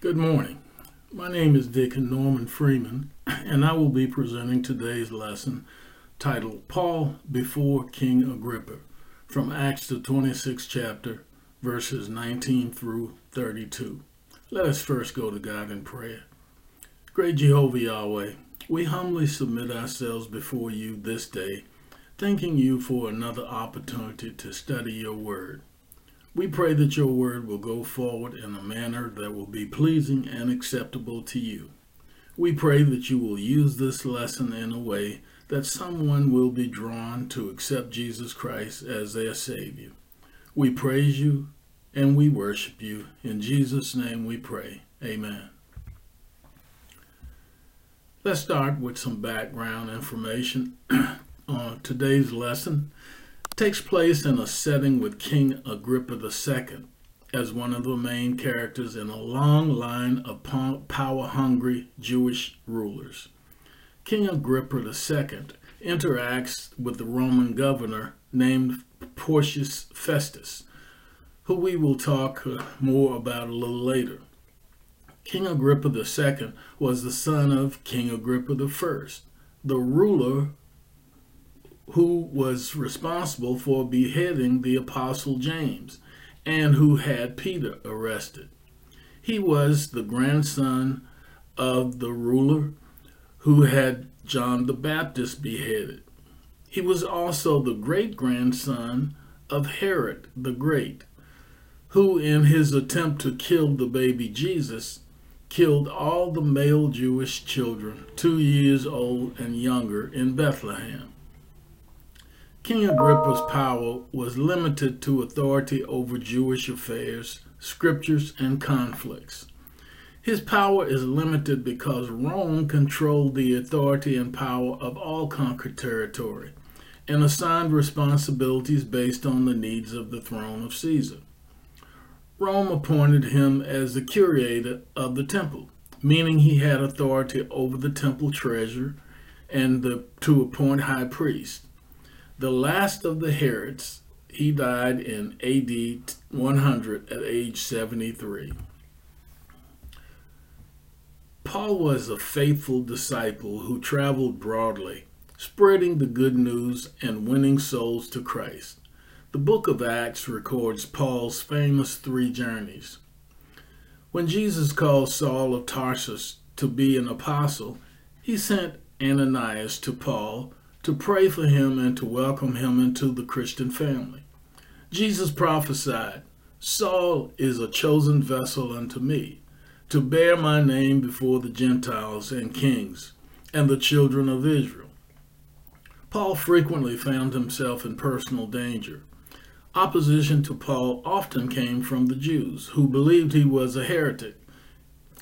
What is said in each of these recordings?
Good morning. My name is Deacon Norman Freeman, and I will be presenting today's lesson titled Paul Before King Agrippa from Acts, the 26th chapter, verses 19 through 32. Let us first go to God in prayer. Great Jehovah Yahweh, we humbly submit ourselves before you this day, thanking you for another opportunity to study your word. We pray that your word will go forward in a manner that will be pleasing and acceptable to you. We pray that you will use this lesson in a way that someone will be drawn to accept Jesus Christ as their Savior. We praise you and we worship you. In Jesus' name we pray. Amen. Let's start with some background information on today's lesson takes place in a setting with King Agrippa II as one of the main characters in a long line of power-hungry Jewish rulers. King Agrippa II interacts with the Roman governor named Porcius Festus, who we will talk more about a little later. King Agrippa II was the son of King Agrippa I, the ruler who was responsible for beheading the Apostle James and who had Peter arrested. He was the grandson of the ruler who had John the Baptist beheaded. He was also the great grandson of Herod the Great, who, in his attempt to kill the baby Jesus, killed all the male Jewish children two years old and younger in Bethlehem. King Agrippa's power was limited to authority over Jewish affairs, scriptures, and conflicts. His power is limited because Rome controlled the authority and power of all conquered territory and assigned responsibilities based on the needs of the throne of Caesar. Rome appointed him as the curator of the temple, meaning he had authority over the temple treasure and the, to appoint high priests the last of the Herods, he died in AD 100 at age 73. Paul was a faithful disciple who traveled broadly, spreading the good news and winning souls to Christ. The book of Acts records Paul's famous three journeys. When Jesus called Saul of Tarsus to be an apostle, he sent Ananias to Paul to pray for him and to welcome him into the Christian family. Jesus prophesied, Saul is a chosen vessel unto me, to bear my name before the Gentiles and kings and the children of Israel. Paul frequently found himself in personal danger. Opposition to Paul often came from the Jews, who believed he was a heretic.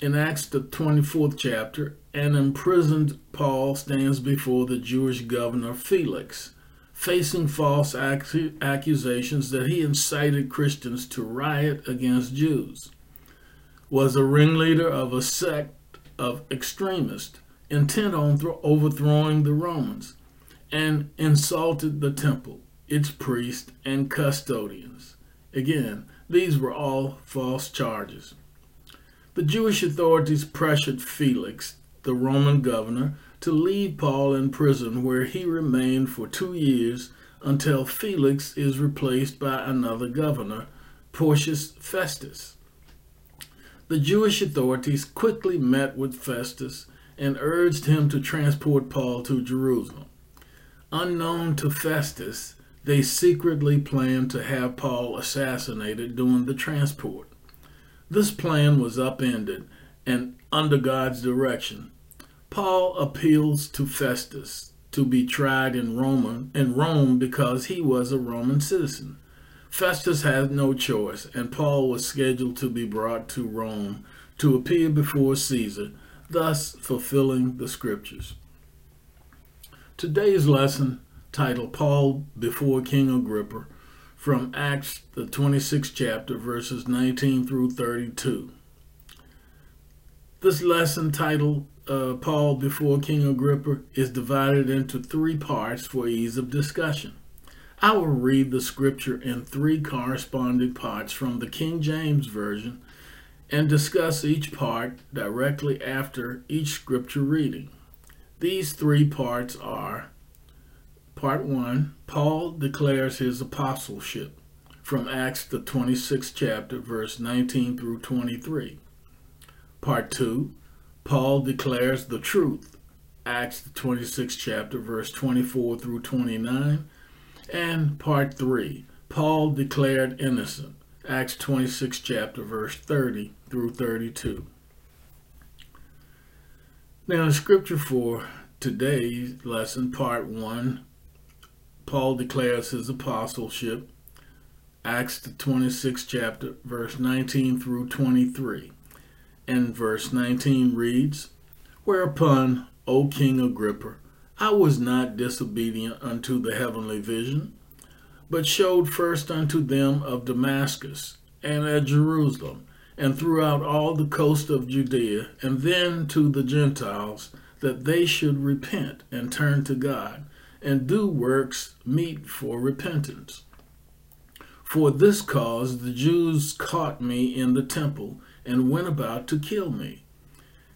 In Acts, the 24th chapter, an imprisoned Paul stands before the Jewish governor Felix, facing false accusations that he incited Christians to riot against Jews, was a ringleader of a sect of extremists intent on overthrowing the Romans, and insulted the temple, its priests, and custodians. Again, these were all false charges. The Jewish authorities pressured Felix the Roman governor, to leave Paul in prison, where he remained for two years until Felix is replaced by another governor, Porcius Festus. The Jewish authorities quickly met with Festus and urged him to transport Paul to Jerusalem. Unknown to Festus, they secretly planned to have Paul assassinated during the transport. This plan was upended, and under God's direction, Paul appeals to Festus to be tried in Rome, in Rome because he was a Roman citizen. Festus had no choice, and Paul was scheduled to be brought to Rome to appear before Caesar, thus fulfilling the scriptures. Today's lesson, titled Paul Before King Agrippa, from Acts, the 26th chapter, verses 19 through 32. This lesson titled uh, Paul before King Agrippa is divided into three parts for ease of discussion. I will read the scripture in three corresponding parts from the King James Version and discuss each part directly after each scripture reading. These three parts are Part 1 Paul declares his apostleship from Acts, the 26th chapter, verse 19 through 23. Part 2 Paul declares the truth, Acts, the 26th chapter, verse 24 through 29. And Part 3 Paul declared innocent, Acts 26 chapter, verse 30 through 32. Now, the scripture for today's lesson, part 1, Paul declares his apostleship, Acts the 26th chapter, verse 19 through 23. And verse 19 reads, Whereupon, O King Agrippa, I was not disobedient unto the heavenly vision, but showed first unto them of Damascus, and at Jerusalem, and throughout all the coast of Judea, and then to the Gentiles, that they should repent and turn to God, and do works meet for repentance. For this cause the Jews caught me in the temple, and went about to kill me.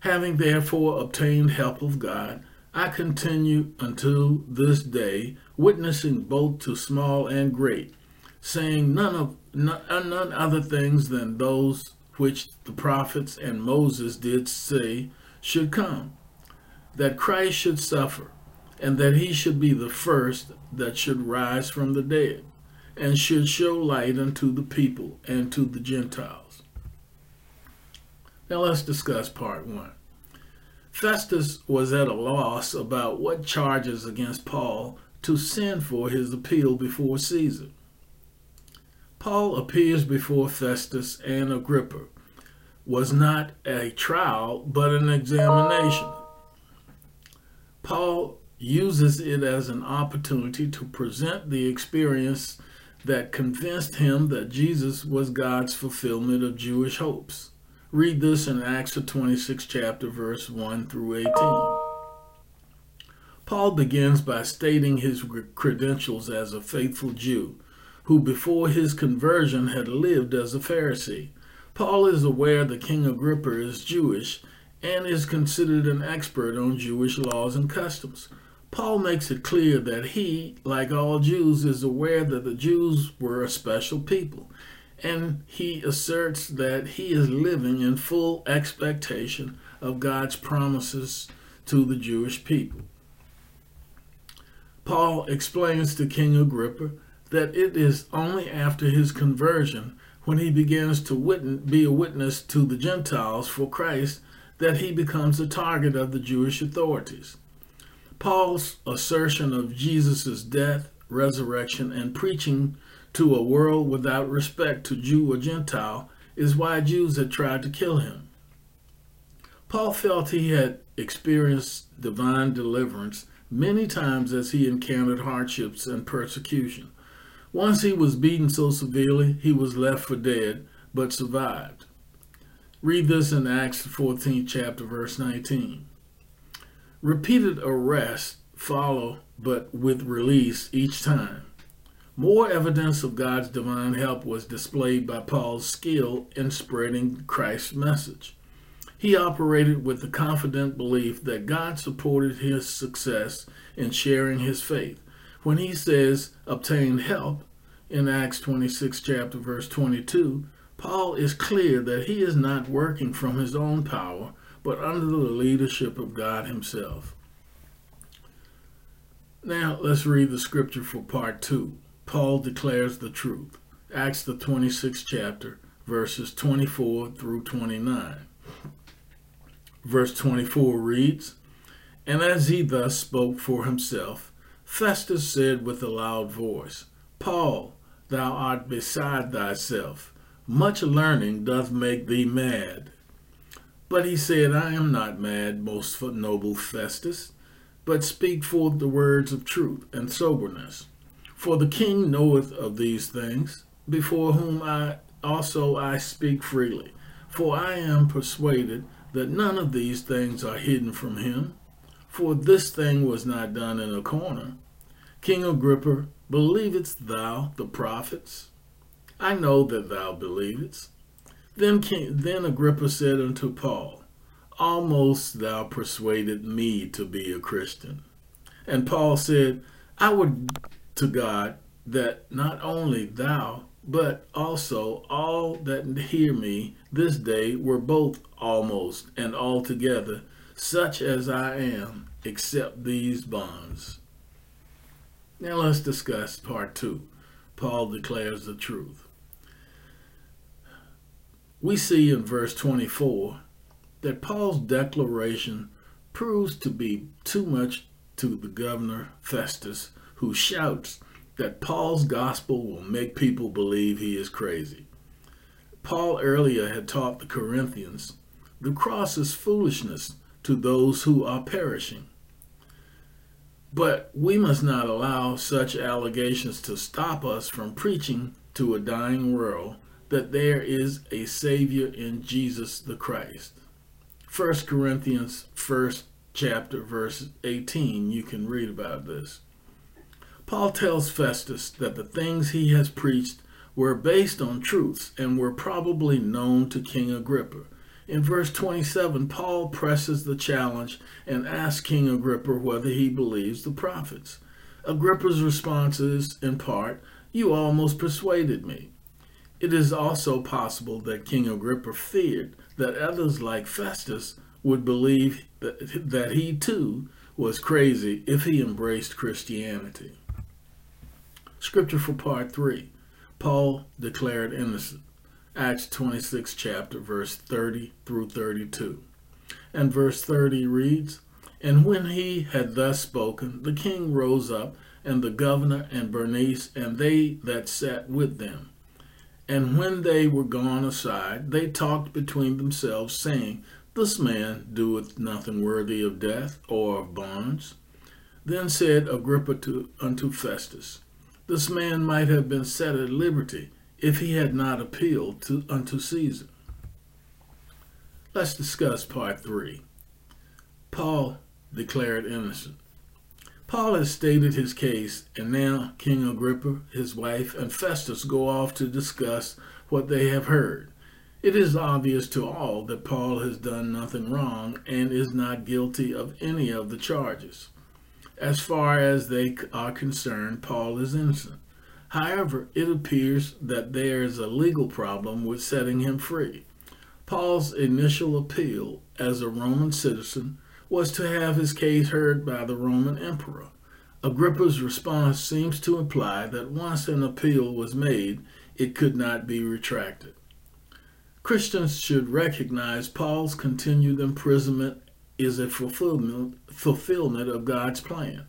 Having therefore obtained help of God, I continue until this day, witnessing both to small and great, saying none of none other things than those which the prophets and Moses did say should come, that Christ should suffer, and that he should be the first that should rise from the dead, and should show light unto the people and to the Gentiles. Now let's discuss part one. Festus was at a loss about what charges against Paul to send for his appeal before Caesar. Paul appears before Festus and Agrippa was not a trial but an examination. Paul uses it as an opportunity to present the experience that convinced him that Jesus was God's fulfillment of Jewish hopes. Read this in Acts the 26th chapter, verse 1 through 18. Paul begins by stating his credentials as a faithful Jew, who before his conversion had lived as a Pharisee. Paul is aware that King Agrippa is Jewish and is considered an expert on Jewish laws and customs. Paul makes it clear that he, like all Jews, is aware that the Jews were a special people and he asserts that he is living in full expectation of God's promises to the Jewish people. Paul explains to King Agrippa that it is only after his conversion, when he begins to be a witness to the Gentiles for Christ, that he becomes a target of the Jewish authorities. Paul's assertion of Jesus' death, resurrection, and preaching to a world without respect to Jew or Gentile is why Jews had tried to kill him. Paul felt he had experienced divine deliverance many times as he encountered hardships and persecution. Once he was beaten so severely he was left for dead, but survived. Read this in Acts 14th chapter, verse 19. Repeated arrests follow, but with release each time. More evidence of God's divine help was displayed by Paul's skill in spreading Christ's message. He operated with the confident belief that God supported his success in sharing his faith. When he says obtained help in Acts 26 chapter verse 22, Paul is clear that he is not working from his own power, but under the leadership of God himself. Now let's read the scripture for part 2. Paul declares the truth. Acts the 26th chapter, verses 24 through 29. Verse 24 reads, And as he thus spoke for himself, Festus said with a loud voice, Paul, thou art beside thyself. Much learning doth make thee mad. But he said, I am not mad, most noble Festus, but speak forth the words of truth and soberness. For the king knoweth of these things, before whom I also I speak freely. For I am persuaded that none of these things are hidden from him. For this thing was not done in a corner. King Agrippa, believest thou the prophets? I know that thou believest. Then, King, then Agrippa said unto Paul, Almost thou persuaded me to be a Christian. And Paul said, I would to God that not only thou, but also all that hear me this day were both almost and altogether such as I am, except these bonds. Now let's discuss part two. Paul declares the truth. We see in verse 24 that Paul's declaration proves to be too much to the governor Festus, who shouts that Paul's gospel will make people believe he is crazy. Paul earlier had taught the Corinthians the cross is foolishness to those who are perishing. But we must not allow such allegations to stop us from preaching to a dying world that there is a Savior in Jesus the Christ. 1 Corinthians 1st chapter verse 18 you can read about this. Paul tells Festus that the things he has preached were based on truths and were probably known to King Agrippa. In verse 27, Paul presses the challenge and asks King Agrippa whether he believes the prophets. Agrippa's response is, in part, You almost persuaded me. It is also possible that King Agrippa feared that others like Festus would believe that, that he too was crazy if he embraced Christianity. Scripture for part 3 Paul declared innocent. Acts 26 chapter verse 30 through 32. And verse 30 reads, And when he had thus spoken, the king rose up, and the governor and Bernice, and they that sat with them. And when they were gone aside, they talked between themselves, saying, This man doeth nothing worthy of death or of bonds. Then said Agrippa to, unto Festus, this man might have been set at liberty if he had not appealed to, unto Caesar. Let's discuss part three. Paul declared innocent. Paul has stated his case, and now King Agrippa, his wife, and Festus go off to discuss what they have heard. It is obvious to all that Paul has done nothing wrong and is not guilty of any of the charges. As far as they are concerned, Paul is innocent. However, it appears that there is a legal problem with setting him free. Paul's initial appeal as a Roman citizen was to have his case heard by the Roman emperor. Agrippa's response seems to imply that once an appeal was made, it could not be retracted. Christians should recognize Paul's continued imprisonment is a fulfillment, fulfillment of God's plan.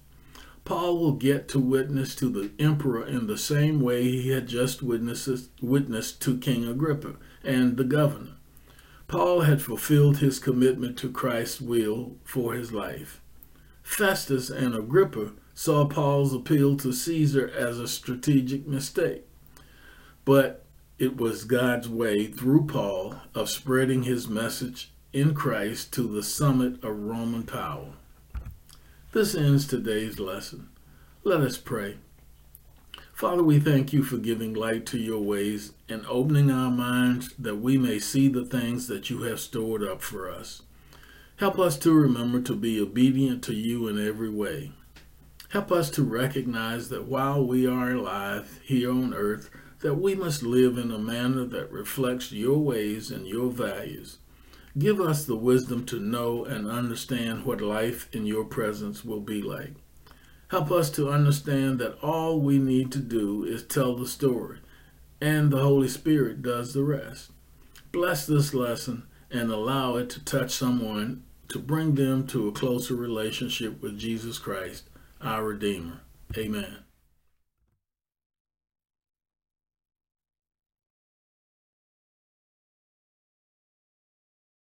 Paul will get to witness to the emperor in the same way he had just witnessed, witnessed to King Agrippa and the governor. Paul had fulfilled his commitment to Christ's will for his life. Festus and Agrippa saw Paul's appeal to Caesar as a strategic mistake, but it was God's way through Paul of spreading his message in Christ to the summit of Roman power. This ends today's lesson. Let us pray. Father, we thank you for giving light to your ways and opening our minds that we may see the things that you have stored up for us. Help us to remember to be obedient to you in every way. Help us to recognize that while we are alive here on earth, that we must live in a manner that reflects your ways and your values. Give us the wisdom to know and understand what life in your presence will be like. Help us to understand that all we need to do is tell the story, and the Holy Spirit does the rest. Bless this lesson and allow it to touch someone to bring them to a closer relationship with Jesus Christ, our Redeemer. Amen.